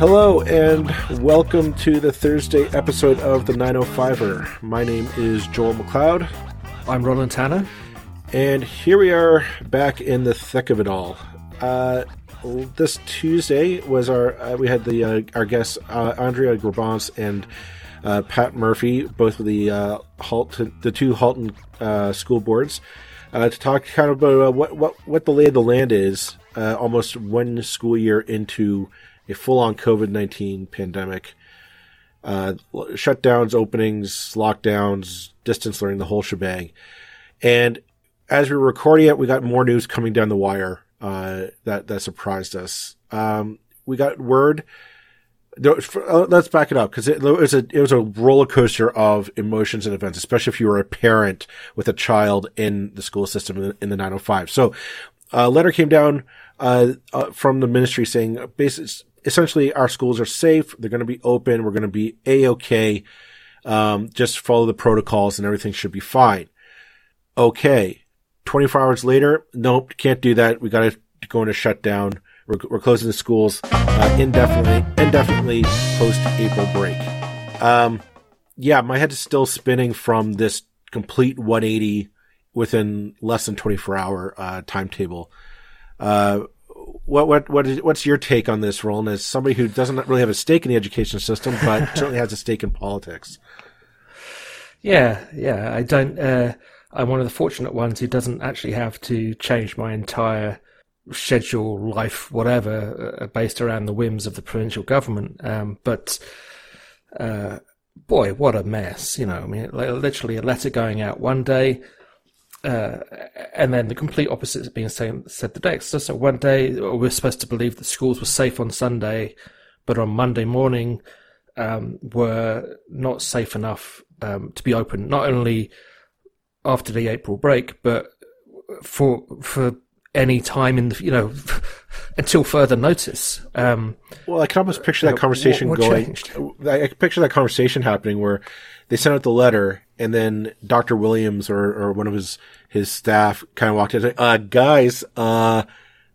Hello and welcome to the Thursday episode of the 905er. My name is Joel McLeod. I'm Roland Tanner. And here we are back in the thick of it all. Uh, this Tuesday was our, uh, we had the uh, our guests, uh, Andrea Grebenc and uh, Pat Murphy, both of the uh, Halt, the two Halton school boards, to talk kind of about what, what, what the lay of the land is almost one school year into a full-on COVID nineteen pandemic, uh, shutdowns, openings, lockdowns, distance learning, the whole shebang. And as we were recording it, we got more news coming down the wire uh, that that surprised us. Um, we got word. Uh, let's back it up because it, it, was a it was a roller coaster of emotions and events, especially if you were a parent with a child in the school system in the, in the 905. So, a letter came down uh, uh, from the ministry saying, basically, essentially our schools are safe. They're going to be open. We're going to be a okay. Um, just follow the protocols and everything should be fine. Okay. 24 hours later, nope, can't do that. We got to go into shutdown. We're, we're closing the schools uh, indefinitely, indefinitely post April break. Um, yeah, my head is still spinning from this complete 180 within less than 24 hour uh, timetable. Uh, what what what is what's your take on this, Roland? As somebody who doesn't really have a stake in the education system, but certainly has a stake in politics. Yeah, yeah. I don't. Uh, I'm one of the fortunate ones who doesn't actually have to change my entire schedule, life, whatever, uh, based around the whims of the provincial government. Um, but uh, boy, what a mess! You know, I mean, literally a letter going out one day uh, and then the complete opposite is being said, said the next. So one day we're supposed to believe that schools were safe on Sunday, but on Monday morning um, were not safe enough um, to be open. Not only after the April break, but for for any time in the you know until further notice. Um, well, I can almost picture that conversation what, what going. Changed? I can picture that conversation happening where they sent out the letter and then Dr. Williams or, or one of his, his staff kind of walked in and said, uh, guys, uh,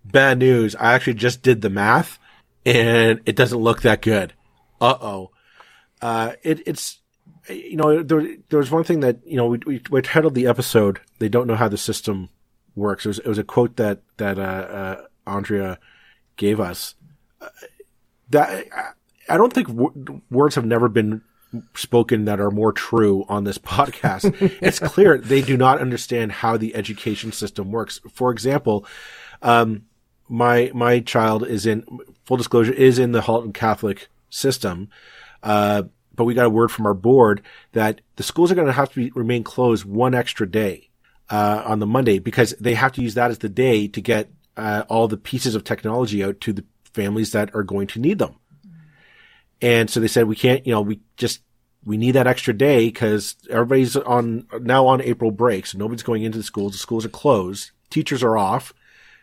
bad news. I actually just did the math and it doesn't look that good. Uh oh. Uh, it, it's, you know, there, there was one thing that, you know, we, we, we titled the episode, They Don't Know How the System Works. It was, it was a quote that, that, uh, uh Andrea gave us. Uh, that, I don't think w- words have never been spoken that are more true on this podcast. it's clear they do not understand how the education system works. For example, um, my my child is in full disclosure is in the Halton Catholic system, uh, but we got a word from our board that the schools are going to have to be, remain closed one extra day uh, on the Monday because they have to use that as the day to get uh, all the pieces of technology out to the families that are going to need them. And so they said, we can't, you know, we just, we need that extra day because everybody's on, now on April break. So nobody's going into the schools. The schools are closed. Teachers are off.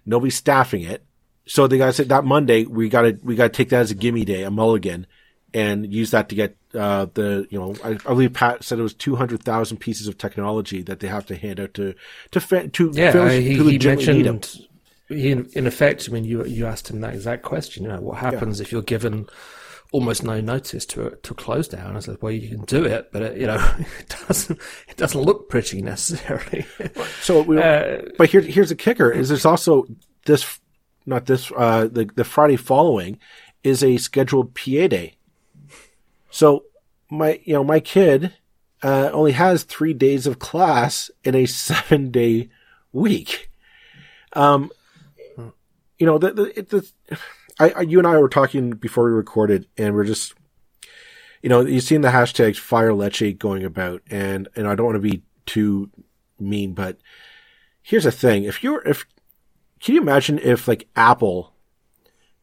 Nobody's staffing it. So they got to say that Monday, we got to, we got to take that as a gimme day, a mulligan and use that to get, uh, the, you know, I, I believe Pat said it was 200,000 pieces of technology that they have to hand out to, to, fa- to, yeah, uh, he, he mentioned, he, in effect, I mean, you, you asked him that exact question, you know, what happens yeah. if you're given, almost no notice to a, to close down. I said, well, you can do it, but it, you know, it doesn't it doesn't look pretty necessarily. so, we, uh, but here, here's the kicker: is there's also this, not this, uh, the the Friday following is a scheduled PA day. So my you know my kid uh, only has three days of class in a seven day week. Um, you know the the, the I, I, you and I were talking before we recorded, and we're just, you know, you've seen the hashtags fire Lecce going about, and and I don't want to be too mean, but here's the thing: if you're, if can you imagine if like Apple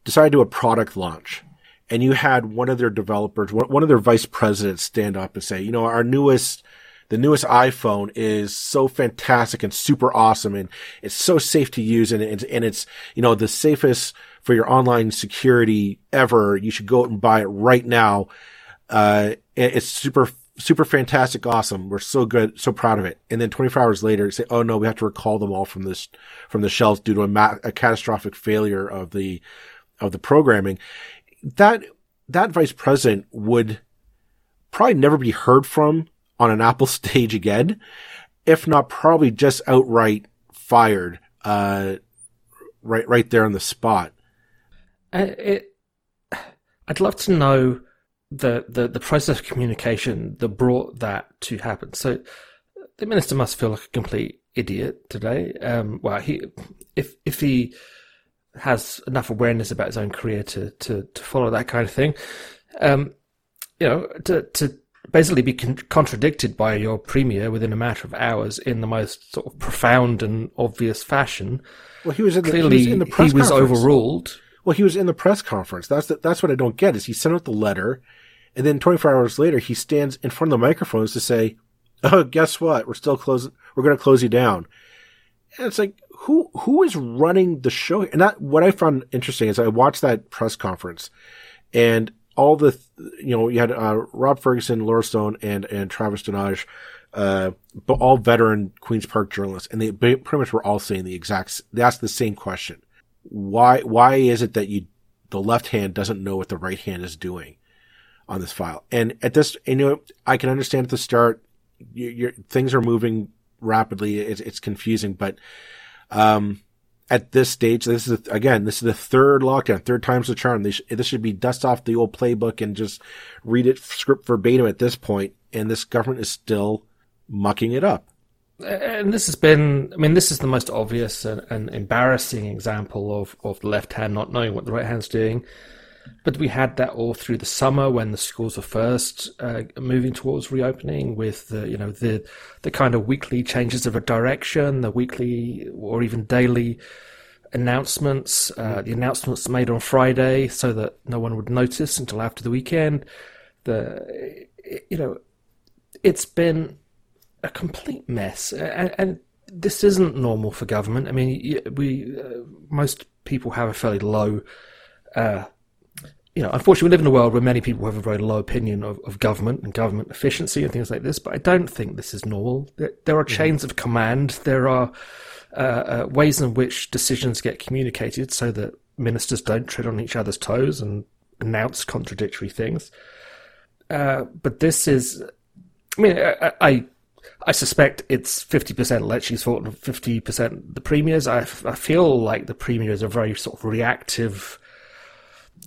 decided to do a product launch, and you had one of their developers, one of their vice presidents, stand up and say, you know, our newest the newest iPhone is so fantastic and super awesome and it's so safe to use and, and, and it's, you know, the safest for your online security ever. You should go out and buy it right now. Uh, it's super, super fantastic. Awesome. We're so good. So proud of it. And then 24 hours later say, Oh no, we have to recall them all from this, from the shelves due to a, ma- a catastrophic failure of the, of the programming. That, that vice president would probably never be heard from on an Apple stage again, if not probably just outright fired, uh, right, right there on the spot. Uh, it, I'd love to know the, the, the process of communication that brought that to happen. So the minister must feel like a complete idiot today. Um, well, he, if, if he has enough awareness about his own career to, to, to follow that kind of thing, um, you know, to, to basically be con- contradicted by your premier within a matter of hours in the most sort of profound and obvious fashion. Well, he was in the, Clearly, he was, in the press he was overruled. Well, he was in the press conference. That's the, that's what I don't get is he sent out the letter, and then 24 hours later he stands in front of the microphones to say, "Oh, guess what? We're still closing. We're going to close you down." And it's like, who who is running the show? And that what I found interesting is I watched that press conference, and all the you know you had uh, Rob Ferguson, Laura Stone, and and Travis Dhanraj, uh, but all veteran Queens Park journalists, and they pretty much were all saying the exact. They asked the same question: Why why is it that you the left hand doesn't know what the right hand is doing on this file? And at this, you know, I can understand at the start, things are moving rapidly. It's, it's confusing, but um, at this stage, this is again, this is the third lockdown, third time's the charm. This should be dust off the old playbook and just read it script verbatim at this point. And this government is still mucking it up. And this has been, I mean, this is the most obvious and, and embarrassing example of, of the left hand not knowing what the right hand's doing. But we had that all through the summer when the schools were first uh, moving towards reopening, with the you know the the kind of weekly changes of a direction, the weekly or even daily announcements, uh, the announcements made on Friday so that no one would notice until after the weekend. The you know, it's been a complete mess, and, and this isn't normal for government. I mean, we uh, most people have a fairly low. Uh, you know, unfortunately, we live in a world where many people have a very low opinion of, of government and government efficiency and things like this. But I don't think this is normal. There, there are mm-hmm. chains of command. There are uh, uh, ways in which decisions get communicated so that ministers don't tread on each other's toes and announce contradictory things. Uh, but this is, I mean, I, I, I suspect it's 50% Lecce's fault and 50% the Premier's. I, I feel like the Premier is a very sort of reactive,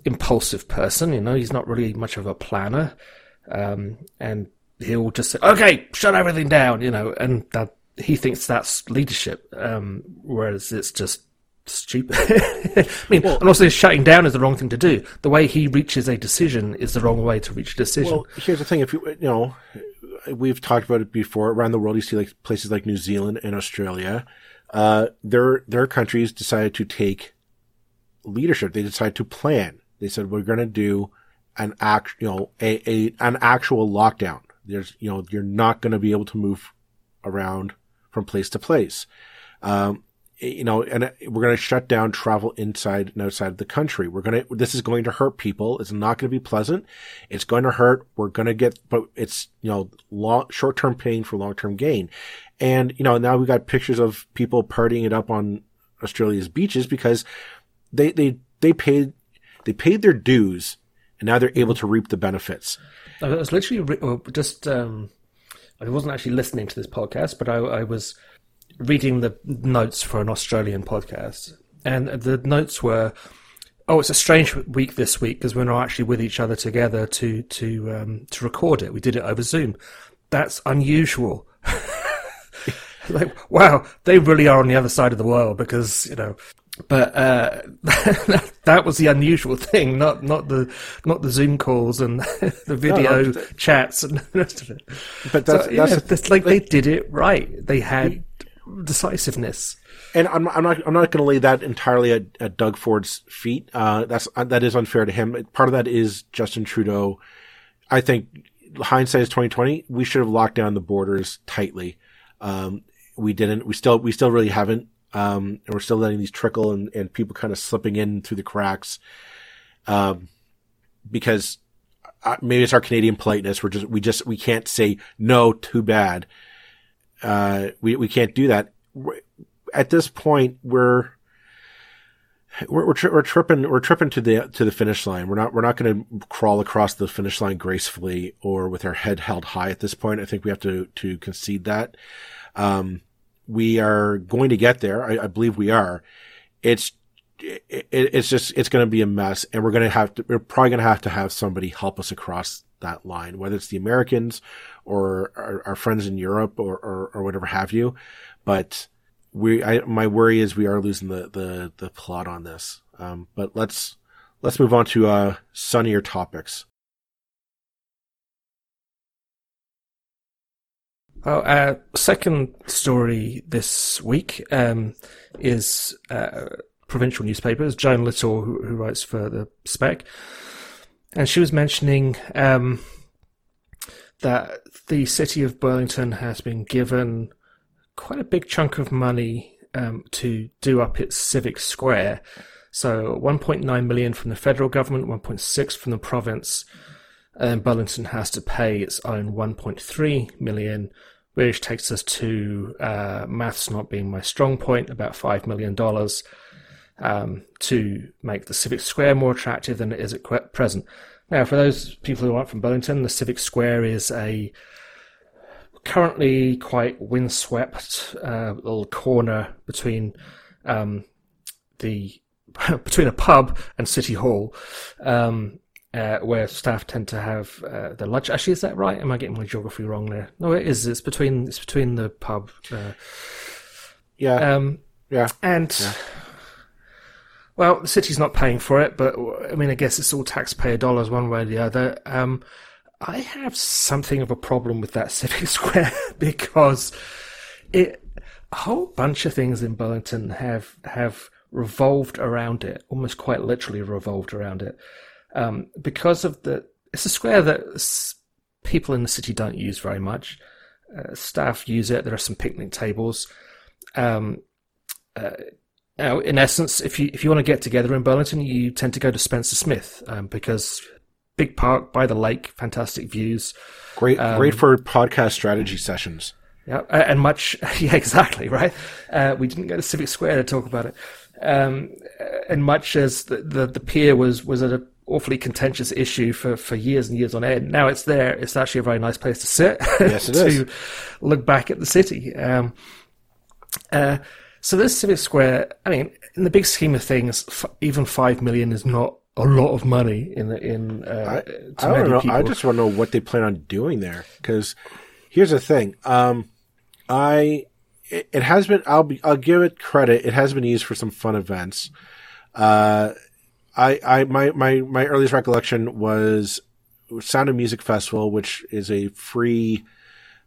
impulsive person. You know, he's not really much of a planner. Um, and he'll just say, okay, shut everything down, you know, and that he thinks that's leadership, um, whereas it's just stupid. I mean, well, and also shutting down is the wrong thing to do. The way he reaches a decision is the wrong way to reach a decision. Well, here's the thing: if you you know, we've talked about it before. Around the world, you see like places like New Zealand and Australia. Uh, their their countries decided to take leadership. They decided to plan. They said we're going to do an act, you know, a, a an actual lockdown. There's, you know, you're not going to be able to move around from place to place. Um, Eh, you know, and uh, we're going to shut down travel inside and outside of the country. We're going to, this is going to hurt people. It's not going to be pleasant. It's going to hurt. We're going to get, but it's, you know, long, short-term pain for long-term gain. And, you know, now we've got pictures of people partying it up on Australia's beaches because they, they, they paid, they paid their dues and now they're able to reap the benefits. I was literally uh, just, um, I wasn't actually listening to this podcast, but I, I was reading the notes for an Australian podcast, and the notes were, "Oh, it's a strange week this week because we're not actually with each other together to to um, to record it. We did it over Zoom. That's unusual." like, wow, they really are on the other side of the world because you know but uh, that was the unusual thing, not not the not the Zoom calls and the video no, no, chats and the rest of it. But that's, so, yeah, that's like they did it right. They had decisiveness. And I'm, I'm not I'm not going to lay that entirely at, at Doug Ford's feet. Uh, that's that is unfair to him. Part of that is Justin Trudeau. I think hindsight is 2020. We should have locked down the borders tightly. Um, we didn't. We still we still really haven't um, and we're still letting these trickle and, and people kind of slipping in through the cracks. Um, because uh, maybe it's our Canadian politeness. We're just, we just, we can't say no, too bad. Uh, we, we can't do that. At this point, we're, we're we're, tri- we're tripping we're tripping to the to the finish line. We're not we're not going to crawl across the finish line gracefully or with our head held high at this point. I think we have to to concede that. Um, we are going to get there. I, I believe we are. It's it, it's just it's going to be a mess, and we're going to have to we're probably going to have to have somebody help us across that line, whether it's the Americans or our, our friends in Europe or, or or whatever have you. But we I, my worry is we are losing the the the plot on this. Um, but let's let's move on to uh, sunnier topics. Well, our second story this week um, is uh, provincial newspapers. Joan Little, who, who, writes for the Spec, and she was mentioning um, that the city of Burlington has been given quite a big chunk of money um, to do up its civic square. So 1.9 million from the federal government, 1.6 from the province, and Burlington has to pay its own 1.3 million, which takes us to uh, maths not being my strong point, about five million dollars um, to make the civic square more attractive than it is at present. Now, for those people who aren't from Burlington, the civic square is a currently quite windswept uh, little corner between um, the between a pub and City Hall, um, uh, where staff tend to have uh, their lunch. Actually, is that right? Am I getting my geography wrong there? No, it is. It's between it's between the pub. Uh, yeah. Um, yeah. And. Yeah. Well, the city's not paying for it, but I mean, I guess it's all taxpayer dollars one way or the other. Um, I have something of a problem with that civic square because it a whole bunch of things in Burlington have have revolved around it, almost quite literally revolved around it, um, because of the. It's a square that people in the city don't use very much. Uh, staff use it. There are some picnic tables. Um, uh, now, in essence, if you if you want to get together in Burlington, you tend to go to Spencer Smith um, because big park by the lake, fantastic views. Great, um, great for podcast strategy sessions. Yeah, and much. Yeah, exactly. Right. Uh, we didn't go to Civic Square to talk about it. Um, and much as the, the, the pier was was an awfully contentious issue for, for years and years on end, now it's there. It's actually a very nice place to sit. Yes, it to is. look back at the city. Um, uh, so this Civic Square, I mean, in the big scheme of things, f- even five million is not a lot of money in the, in uh, I, I don't know. People. I just want to know what they plan on doing there. Because here's the thing. Um, I it, it, has been. I'll be. I'll give it credit. It has been used for some fun events. Uh, I I my my my earliest recollection was Sound of Music Festival, which is a free,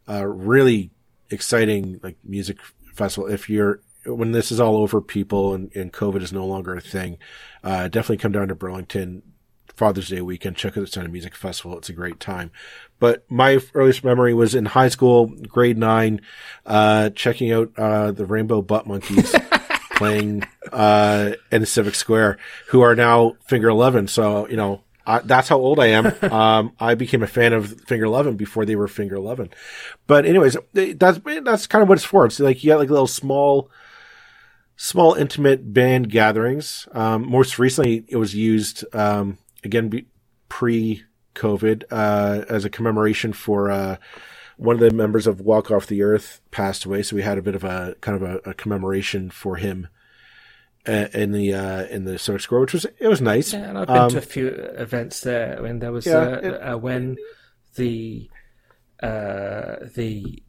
uh, really exciting like music festival. If you're when this is all over, people and, and COVID is no longer a thing, uh, definitely come down to Burlington Father's Day weekend. Check out the Sound Music Festival. It's a great time. But my earliest memory was in high school, grade nine, uh, checking out, uh, the Rainbow Butt Monkeys playing, uh, in the Civic Square, who are now Finger Eleven. So, you know, I, that's how old I am. Um, I became a fan of Finger Eleven before they were Finger Eleven. But anyways, that's, that's kind of what it's for. It's like you got like little small, small intimate band gatherings. Um, most recently, it was used um, again pre COVID uh, as a commemoration for uh, one of the members of Walk Off the Earth passed away. So we had a bit of a kind of a, a commemoration for him uh, in the uh, in the Civic Square, which was it was nice. Yeah, and I've been um, to a few events there. I mean, there was yeah, uh, it, uh, when the the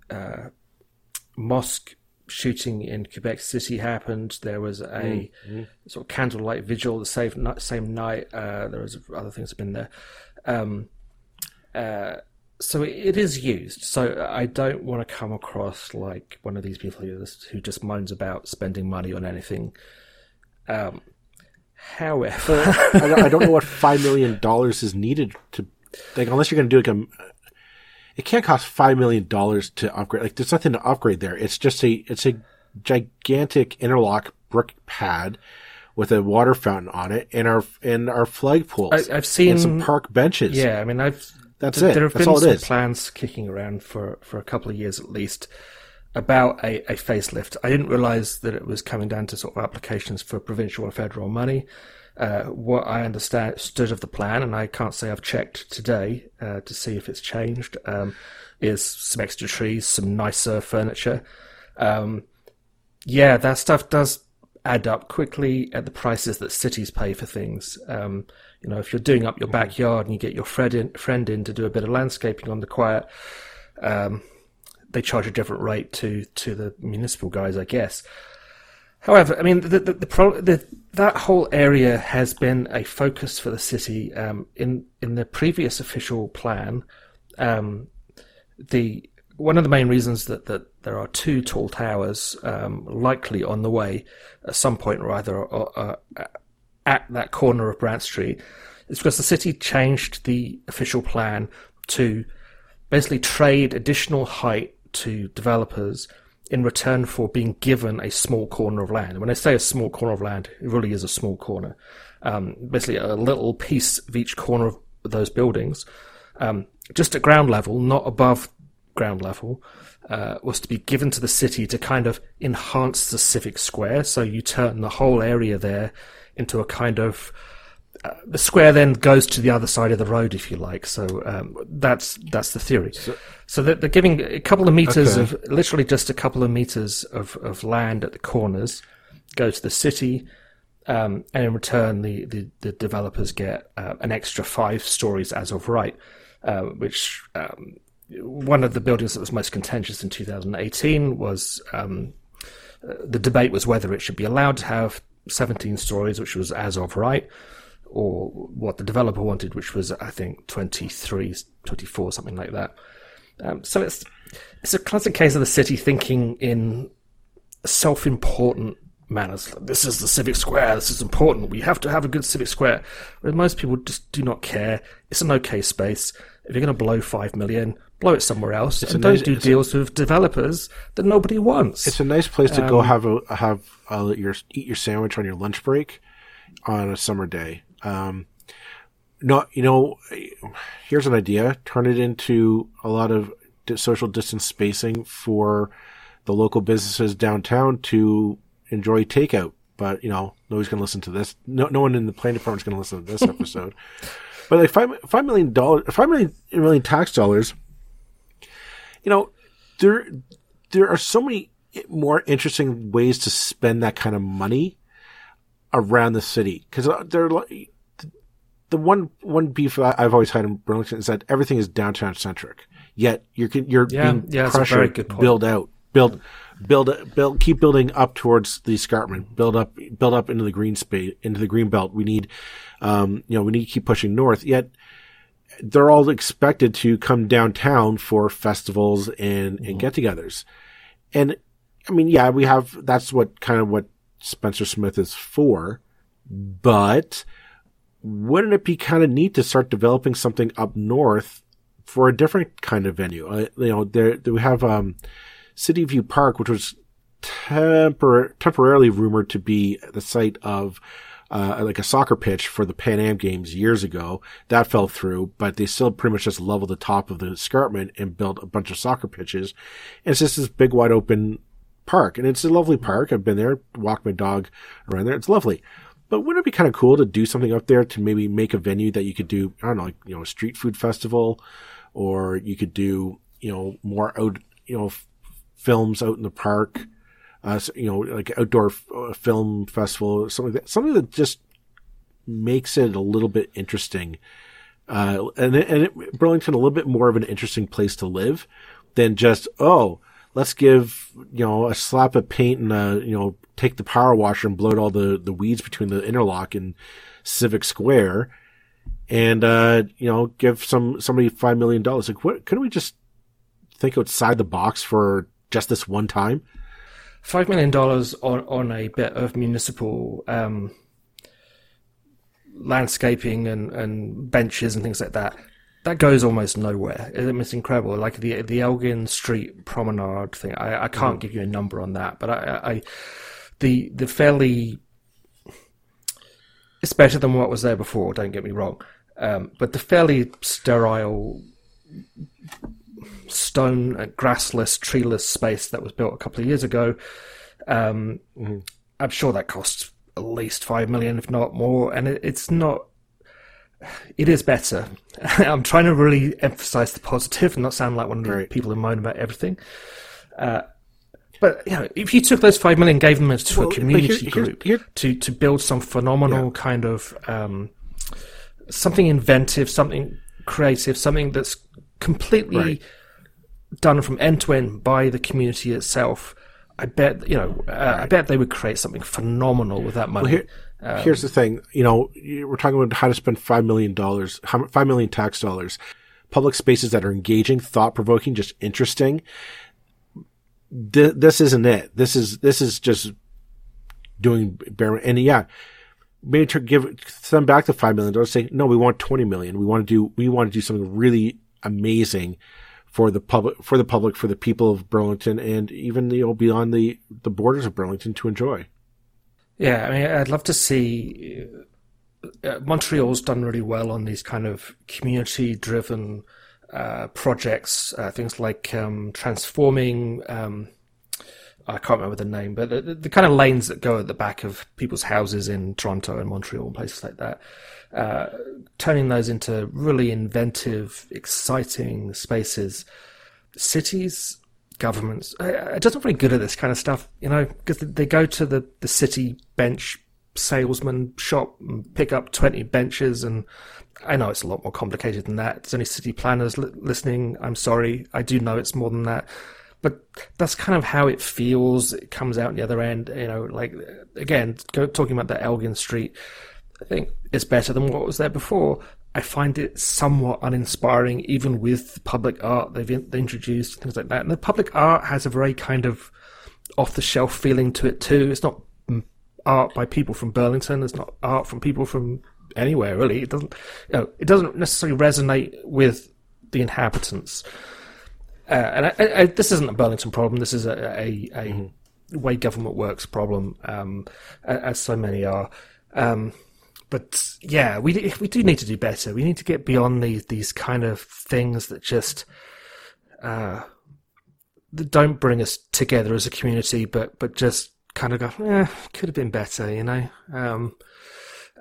mosque shooting in Quebec City happened. There was a mm-hmm. sort of candlelight vigil the same same night. Uh, there was other things have been there. Um, uh, so it is used. So I don't want to come across like one of these people who just, who just moans about spending money on anything. Um, however, I don't know what five million dollars is needed to like unless you're going to do like a it can't cost five million dollars to upgrade. Like there's nothing to upgrade there. It's just a it's a gigantic interlock brick pad with a water fountain on it and our and our flagpoles. I, have seen some park benches. Yeah, I mean I've that's th- it. There have that's been some is. plans kicking around for for a couple of years at least. about a, a facelift. I didn't realize that it was coming down to sort of applications for provincial or federal money. Uh, what I understood of the plan, and I can't say I've checked today uh, to see if it's changed, um, is some extra trees, some nicer furniture. Um, yeah, that stuff does add up quickly at the prices that cities pay for things. Um, you know, if you're doing up your backyard and you get your friend in, friend in to do a bit of landscaping on the quiet, um, they charge a different rate to to the municipal guys, I guess. However, I mean, the the, the, pro, the that whole area has been a focus for the city. Um, in in the previous official plan, um, the one of the main reasons that, that there are two tall towers um, likely on the way at some point or other or, uh, at that corner of Brant Street is because the city changed the official plan to basically trade additional height to developers in return for being given a small corner of land. When I say a small corner of land, it really is a small corner. Um, basically, a little piece of each corner of those buildings, um, just at ground level, not above ground level, uh, was to be given to the city to kind of enhance the civic square. So you turn the whole area there into a kind of uh, the square then goes to the other side of the road, if you like. So um, that's that's the theory. So, so they're, they're, giving a couple of meters okay. of literally just a couple of meters of, of land at the corners go to the city, um, and in return, the the, the developers get uh, an extra five stories as of right, uh, which. Um, one of the buildings that was most contentious in 2018 was um, uh, the debate was whether it should be allowed to have 17 stories, which was as of right, or what the developer wanted, which was I think 23, 24, something like that. Um, so it's it's a classic case of the city thinking in self-important manners. This is the civic square. This is important. We have to have a good civic square. Whereas most people just do not care. It's an okay space. If you're going to blow five million, blow it somewhere else, it's and don't do deals a, with developers that nobody wants. It's a nice place to um, go have a have a, your eat your sandwich on your lunch break on a summer day. Um, no, you know, here's an idea: turn it into a lot of social distance spacing for the local businesses downtown to enjoy takeout. But you know, nobody's going to listen to this. No, no one in the planning department is going to listen to this episode. but like five five million dollars, five million million tax dollars. You know, there there are so many more interesting ways to spend that kind of money around the city because uh, they're like the one one beef I've always had in Burlington is that everything is downtown centric. Yet you're you're yeah, being yeah, pressured build out, build, build, build, keep building up towards the escarpment, build up, build up into the green space, into the green belt. We need, um, you know, we need to keep pushing north. Yet they're all expected to come downtown for festivals and, and mm-hmm. get-togethers. And I mean, yeah, we have that's what kind of what Spencer Smith is for, but wouldn't it be kind of neat to start developing something up north for a different kind of venue? Uh, you know, there, we have um, City View Park, which was tempor- temporarily rumored to be the site of uh, like a soccer pitch for the Pan Am games years ago. That fell through, but they still pretty much just leveled the top of the escarpment and built a bunch of soccer pitches. And it's just this big wide open park. And it's a lovely park. I've been there, walk my dog around there. It's lovely. But wouldn't it be kind of cool to do something up there to maybe make a venue that you could do, I don't know, like, you know, a street food festival, or you could do, you know, more out, you know, f- films out in the park, uh, so, you know, like outdoor f- uh, film festival, or something like that, something that just makes it a little bit interesting. Uh, and, and it, Burlington a little bit more of an interesting place to live than just, oh, let's give, you know, a slap of paint and a, you know, take the power washer and blow out all the, the weeds between the interlock and Civic Square and, uh, you know, give some, somebody $5 million. Like, what, couldn't we just think outside the box for just this one time? $5 million on, on a bit of municipal, um, landscaping and, and benches and things like that that goes almost nowhere. It's incredible. Like the the Elgin Street Promenade thing. I, I can't mm. give you a number on that, but I, I the the fairly it's better than what was there before. Don't get me wrong, um, but the fairly sterile stone, uh, grassless, treeless space that was built a couple of years ago. Um, mm-hmm. I'm sure that costs at least five million, if not more, and it, it's not. It is better. I'm trying to really emphasize the positive and not sound like one of the people who moan about everything. Uh, but you know, if you took those five million, and gave them to well, a community here, group here, to to build some phenomenal yeah. kind of um, something inventive, something creative, something that's completely right. done from end to end by the community itself. I bet you know. Uh, right. I bet they would create something phenomenal with that money. Well, um, here's the thing. You know, we're talking about how to spend five million dollars, five million tax dollars, public spaces that are engaging, thought provoking, just interesting. Th- this isn't it. This is this is just doing bare. And yeah, maybe to give them back the five million dollars. Say no, we want twenty million. We want to do we want to do something really amazing for the public, for the public, for the people of Burlington, and even you know beyond the the borders of Burlington to enjoy. Yeah, I mean, I'd love to see. Uh, Montreal's done really well on these kind of community-driven uh, projects, uh, things like um, transforming. Um, I can't remember the name, but the, the, kind of lanes that go at the back of people's houses in Toronto and Montreal and places like that, uh, turning those into really inventive, exciting spaces. Cities, governments, uh, it doesn't really good at this kind of stuff, you know, because they go to the, the city bench salesman shop and pick up 20 benches and I know it's a lot more complicated than that. There's only city planners li- listening. I'm sorry. I do know it's more than that but that's kind of how it feels. It comes out on the other end, you know, like again, go, talking about that Elgin Street, I think it's better than what was there before. I find it somewhat uninspiring, even with public art they've in, they introduced things like that. And the public art has a very kind of off the shelf feeling to it too. It's not art by people from Burlington. It's not art from people from anywhere really. It doesn't, you know, it doesn't necessarily resonate with the inhabitants. Uh, and I, I, this isn't a Burlington problem. This is a, a, a mm-hmm. way government works problem, um, as so many are. Um, but yeah, we we do need to do better. We need to get beyond these these kind of things that just uh, that don't bring us together as a community, but but just kind of go, eh, could have been better, you know. Um,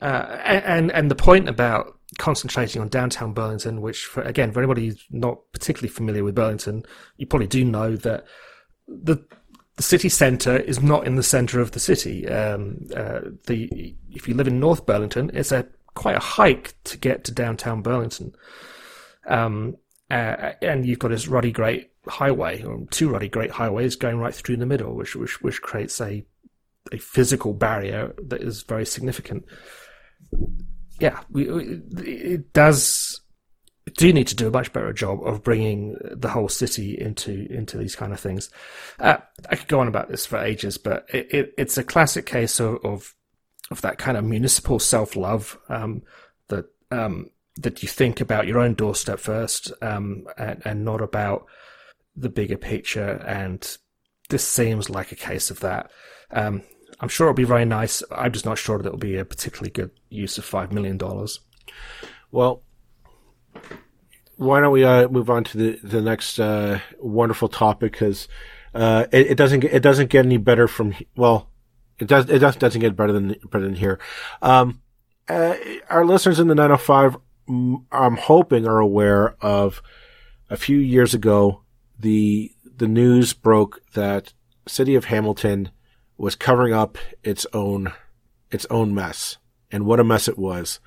uh, and and the point about concentrating on downtown Burlington, which, for, again, for anybody who's not particularly familiar with Burlington, you probably do know that the the city centre is not in the centre of the city. Um, uh, the if you live in North Burlington, it's a quite a hike to get to downtown Burlington. Um, uh, and you've got this ruddy great highway, or two ruddy great highways going right through the middle, which which, which creates a a physical barrier that is very significant yeah, we, it does do need to do a much better job of bringing the whole city into into these kind of things. Uh, I could go on about this for ages, but it, it, it's a classic case of, of, of that kind of municipal self love um, that um, that you think about your own doorstep first, um, and, and not about the bigger picture. And this seems like a case of that. Um, I'm sure it'll be very nice. I'm just not sure that it'll be a particularly good use of five million dollars. Well, why don't we uh, move on to the the next uh, wonderful topic? Because uh, it, it, doesn't get, it doesn't get any better from well, it does it does, doesn't get better than better than here. Um, uh, our listeners in the 905, mm, I'm hoping, are aware of a few years ago the the news broke that city of Hamilton was covering up its own its own mess, and what a mess it was.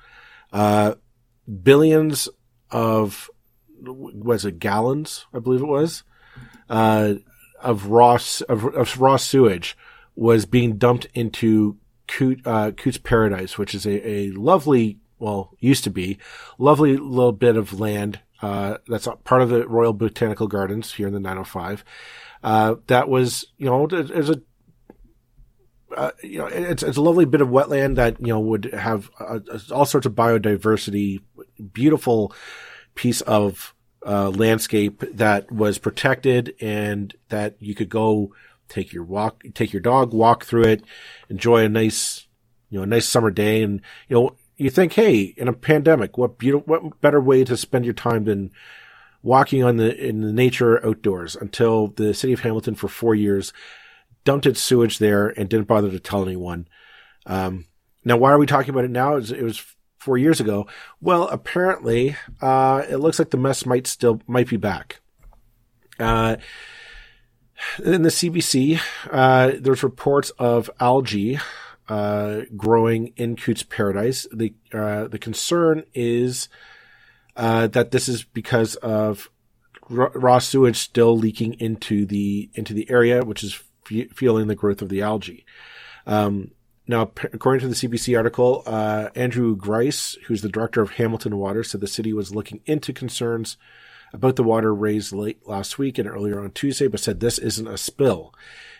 Uh, billions of was it gallons? I believe it was uh, of raw of, of, raw sewage was being dumped into Coot, uh, Cootes Paradise, which is a, a lovely, well, used to be lovely little bit of land uh, that's part of the Royal Botanical Gardens here in the 905. Uh, that was, you know, there's a uh, you know, it's it's a lovely bit of wetland that you know would have uh, all sorts of biodiversity, beautiful piece of uh, landscape that was protected and that you could go take your walk, take your dog, walk through it, enjoy a nice, you know, a nice summer day, and you know, you think, hey, in a pandemic, what beautiful, what better way to spend your time than walking on the in the nature outdoors until the city of Hamilton for four years dumped its sewage there and didn't bother to tell anyone. Um, now, why are we talking about it now? Is it was four years ago. Well, apparently, uh, it looks like the mess might still might be back. Uh, in the CBC, uh, there's reports of algae uh, growing in Cootes Paradise. The uh, the concern is uh, that this is because of raw sewage still leaking into the into the area, which is f- fueling the growth of the algae. Um, now, according to the CBC article, uh, Andrew Grice, who's the director of Hamilton Water, said the city was looking into concerns about the water raised late last week and earlier on Tuesday, but said this isn't a spill.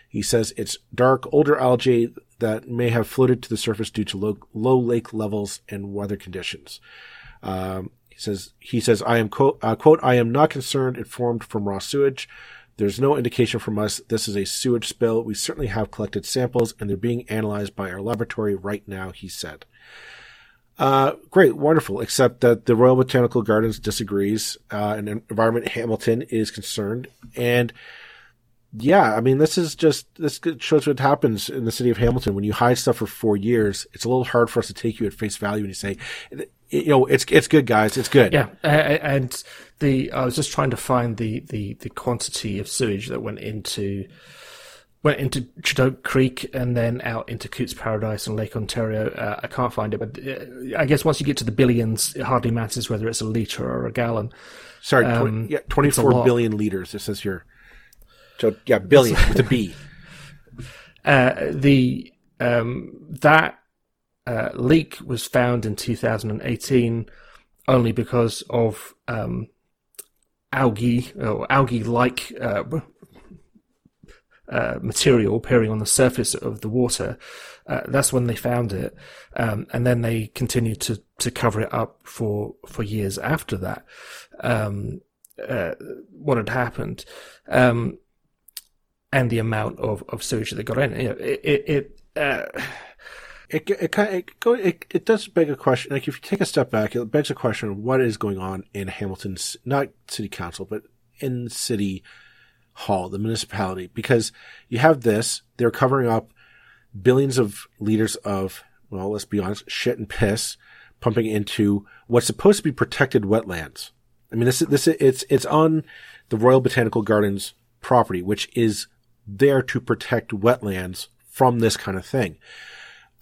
He says it's dark, older algae that may have floated to the surface due to low, low lake levels and weather conditions. Um, he says, he says, I am quote, uh, quote, I am not concerned it formed from raw sewage. There's no indication from us this is a sewage spill. We certainly have collected samples and they're being analyzed by our laboratory right now, he said. Uh, great, wonderful, except that the Royal Botanical Gardens disagrees, uh, and Environment Hamilton is concerned. And yeah, I mean, this is just, this shows what happens in the city of Hamilton. When you hide stuff for four years, it's a little hard for us to take you at face value and you say, you know, it's, it's good, guys. It's good. Yeah. And the, I was just trying to find the, the, the quantity of sewage that went into, went into Chedoke Creek and then out into Cootes Paradise and Lake Ontario. Uh, I can't find it, but uh, I guess once you get to the billions, it hardly matters whether it's a liter or a gallon. Sorry, um, tw- yeah, 24 billion liters. It says here. So yeah, billion with a B. Uh, the um, that uh, leak was found in 2018 only because of um, algae or algae-like uh, uh, material appearing on the surface of the water. Uh, that's when they found it, um, and then they continued to to cover it up for for years after that. Um, uh, what had happened, um, and the amount of, of sewage that got in. You know, it it it, uh, it, it, it, it, it does beg a question. Like if you take a step back, it begs a question of what is going on in Hamilton's, not city council, but in city hall, the municipality, because you have this, they're covering up billions of liters of, well, let's be honest, shit and piss pumping into what's supposed to be protected wetlands. I mean, this, this, it's, it's on the Royal Botanical Gardens property, which is there to protect wetlands from this kind of thing.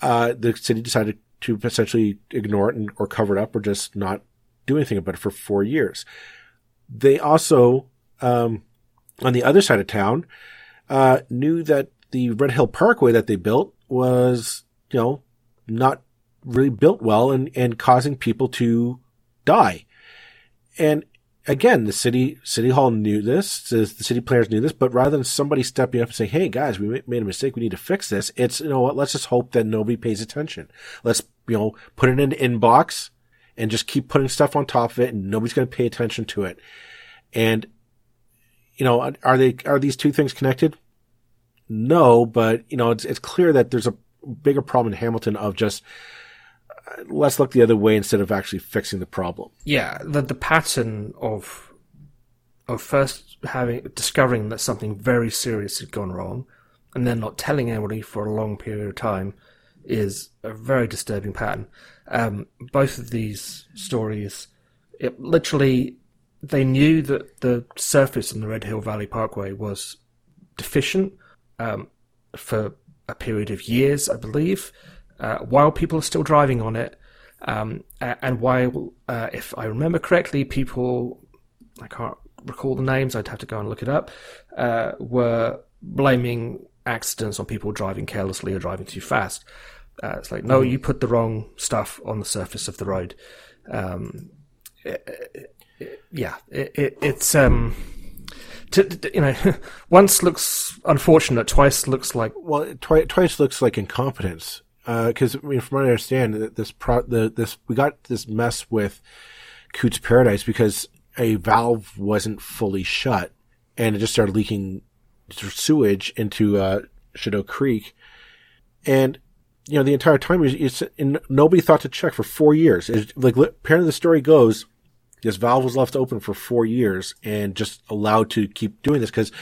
Uh, the city decided to essentially ignore it and, or cover it up or just not do anything about it for four years. They also, um, on the other side of town, uh, knew that the Red Hill Parkway that they built was, you know, not really built well and, and causing people to die. And again, the city, city hall knew this, the city players knew this, but rather than somebody stepping up and saying, Hey guys, we made a mistake. We need to fix this. It's, you know what? Let's just hope that nobody pays attention. Let's, you know, put it in an inbox and just keep putting stuff on top of it and nobody's going to pay attention to it. And you know, are they, are these two things connected? No, but, you know, it's, it's clear that there's a bigger problem in Hamilton of just, let's look the other way instead of actually fixing the problem. Yeah, the the pattern of of first having discovering that something very serious had gone wrong, and then not telling anybody for a long period of time, is a very disturbing pattern. Um, both of these stories, it literally they knew that the surface on the Red Hill Valley Parkway was deficient um, for a period of years, I believe, uh, while people are still driving on it. Um, and while, uh, if I remember correctly, people, I can't recall the names, I'd have to go and look it up, uh, were blaming accidents on people driving carelessly or driving too fast. Uh, it's like, no, mm. you put the wrong stuff on the surface of the road. Um, it, yeah, it, it, it's um, to, to, you know, once looks unfortunate, twice looks like well, twice, twice looks like incompetence. Because uh, I mean, from what I understand, this pro, the this we got this mess with Cootes Paradise because a valve wasn't fully shut, and it just started leaking sewage into uh, Chedoke Creek, and you know the entire time it's, nobody thought to check for four years. It's, like apparently the story goes this Valve was left open for four years and just allowed to keep doing this because,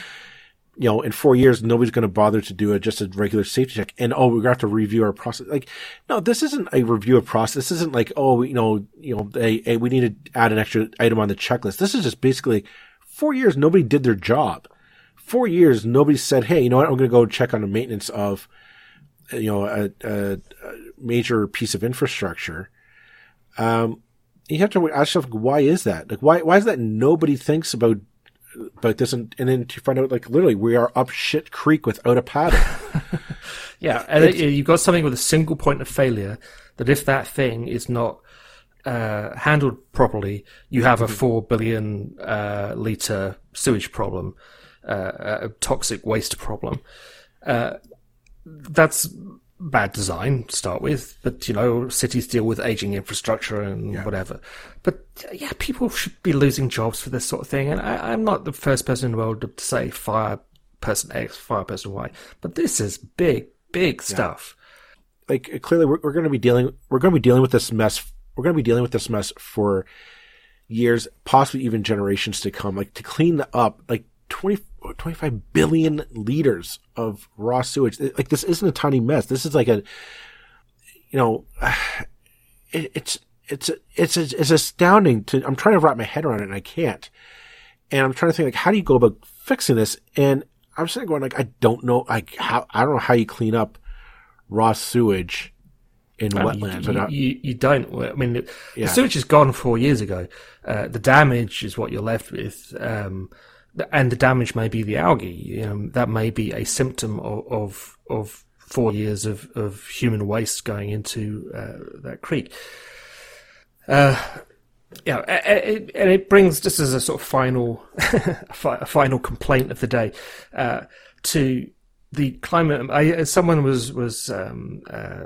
you know, in four years, nobody's going to bother to do a, just a regular safety check. And, oh, we're going to have to review our process. Like, no, this isn't a review of process. This isn't like, oh, you know, you know, a, a, we need to add an extra item on the checklist. This is just basically four years, nobody did their job. Four years, nobody said, hey, you know what, I'm going to go check on the maintenance of, you know, a, a, a major piece of infrastructure. Um, you have to ask yourself, why is that? Like, why, why is that nobody thinks about, about this? And, and then to find out, like, literally, we are up shit creek without a paddle. yeah. And it, you've got something with a single point of failure that if that thing is not, uh, handled properly, you have a mm-hmm. 4 billion, uh, liter sewage problem, uh, a toxic waste problem. Uh, that's bad design to start with, but you know, cities deal with aging infrastructure and yeah. whatever. But yeah, people should be losing jobs for this sort of thing. And I, am not the first person in the world to say fire person X, fire person Y, but this is big, big stuff. Yeah. Like clearly, we're, we're going to be dealing, we're going to be dealing with this mess. We're going to be dealing with this mess for years, possibly even generations to come. Like to clean up, like 20, 25 billion liters of raw sewage. Like this isn't a tiny mess. This is like a, you know, it, it's, it's, it's, it's astounding to, I'm trying to wrap my head around it and I can't. And I'm trying to think like, how do you go about fixing this? And I'm sitting going like, I don't know, like how, I don't know how you clean up raw sewage in wetlands. You, you, you, don't. I mean, the, yeah. the sewage is gone four years ago. Uh, the damage is what you're left with. Um, and the damage may be the algae. that may be a symptom of, of, of four years of, of human waste going into uh, that creek. Uh, yeah, and it brings just as a sort of final, a final complaint of the day uh, to the climate. I, someone was was um, uh,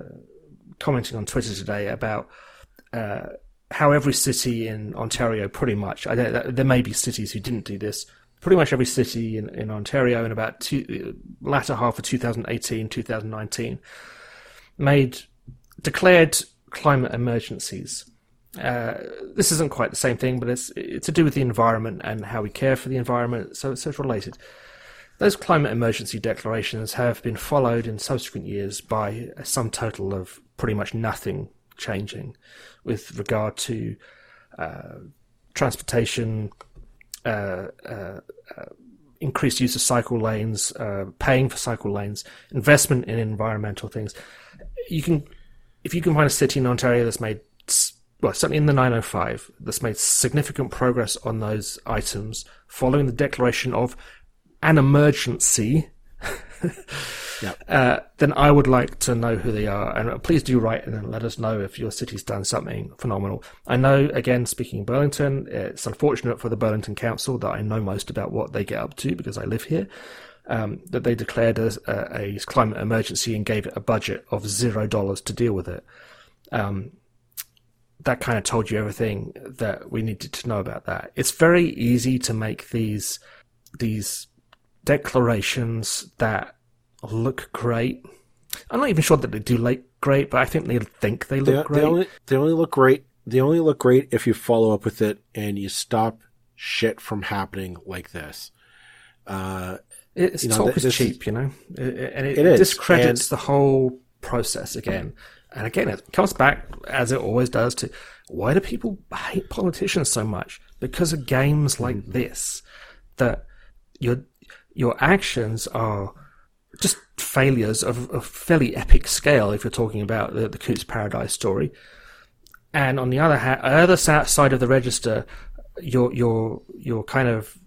commenting on Twitter today about uh, how every city in Ontario, pretty much, I, there may be cities who didn't do this, pretty much every city in, in Ontario in about two, latter half of 2018, 2019 made declared climate emergencies. Uh, this isn't quite the same thing, but it's it's to do with the environment and how we care for the environment. So, so it's related. Those climate emergency declarations have been followed in subsequent years by a sum total of pretty much nothing changing with regard to uh, transportation, Uh, uh, uh, increased use of cycle lanes, paying for cycle lanes, investment in environmental things. You can, if you can find a city in Ontario that's made well, certainly in the 905, that's made significant progress on those items following the declaration of an emergency uh, then I would like to know who they are. And please do write and let us know if your city's done something phenomenal. I know, again, speaking Burlington, it's unfortunate for the Burlington Council that I know most about what they get up to because I live here. Um, that they declared a, a, climate emergency and gave it a budget of zero dollars to deal with it. Um, that kind of told you everything that we needed to know about that. It's very easy to make these these declarations that look great. I'm not even sure that they do look great, but I think they think they look they, great. They only, they only look great. They only look great if you follow up with it and you stop shit from happening like this. Uh, it's you know, talk is cheap, you know, and it, it discredits and, the whole process again. And again, it comes back as it always does to why do people hate politicians so much? Because of games like mm-hmm. this that you're your actions are just failures of a fairly epic scale if you're talking about the, the Cootes Paradise story. And on the other hand, other side of the register, your your your kind of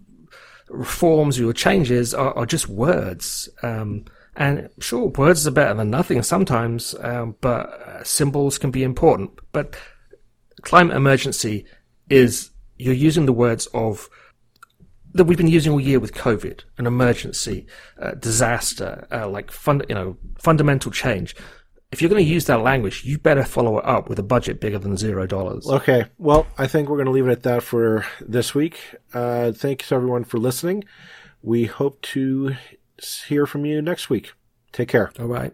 reforms, your changes are, are just words. Um, and sure, words are better than nothing sometimes, um, but uh, symbols can be important. But climate emergency is you're using the words of that we've been using all year with COVID, an emergency, uh, disaster, uh, like fund, you know, fundamental change. If you're going to use that language, you better follow it up with a budget bigger than zero dollars. Okay. Well, I think we're going to leave it at that for this week. Uh, thanks everyone for listening. We hope to hear from you next week. Take care. All right.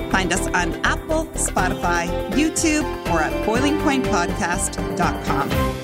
Find us on Apple, Spotify, YouTube, or at boilingpointpodcast.com.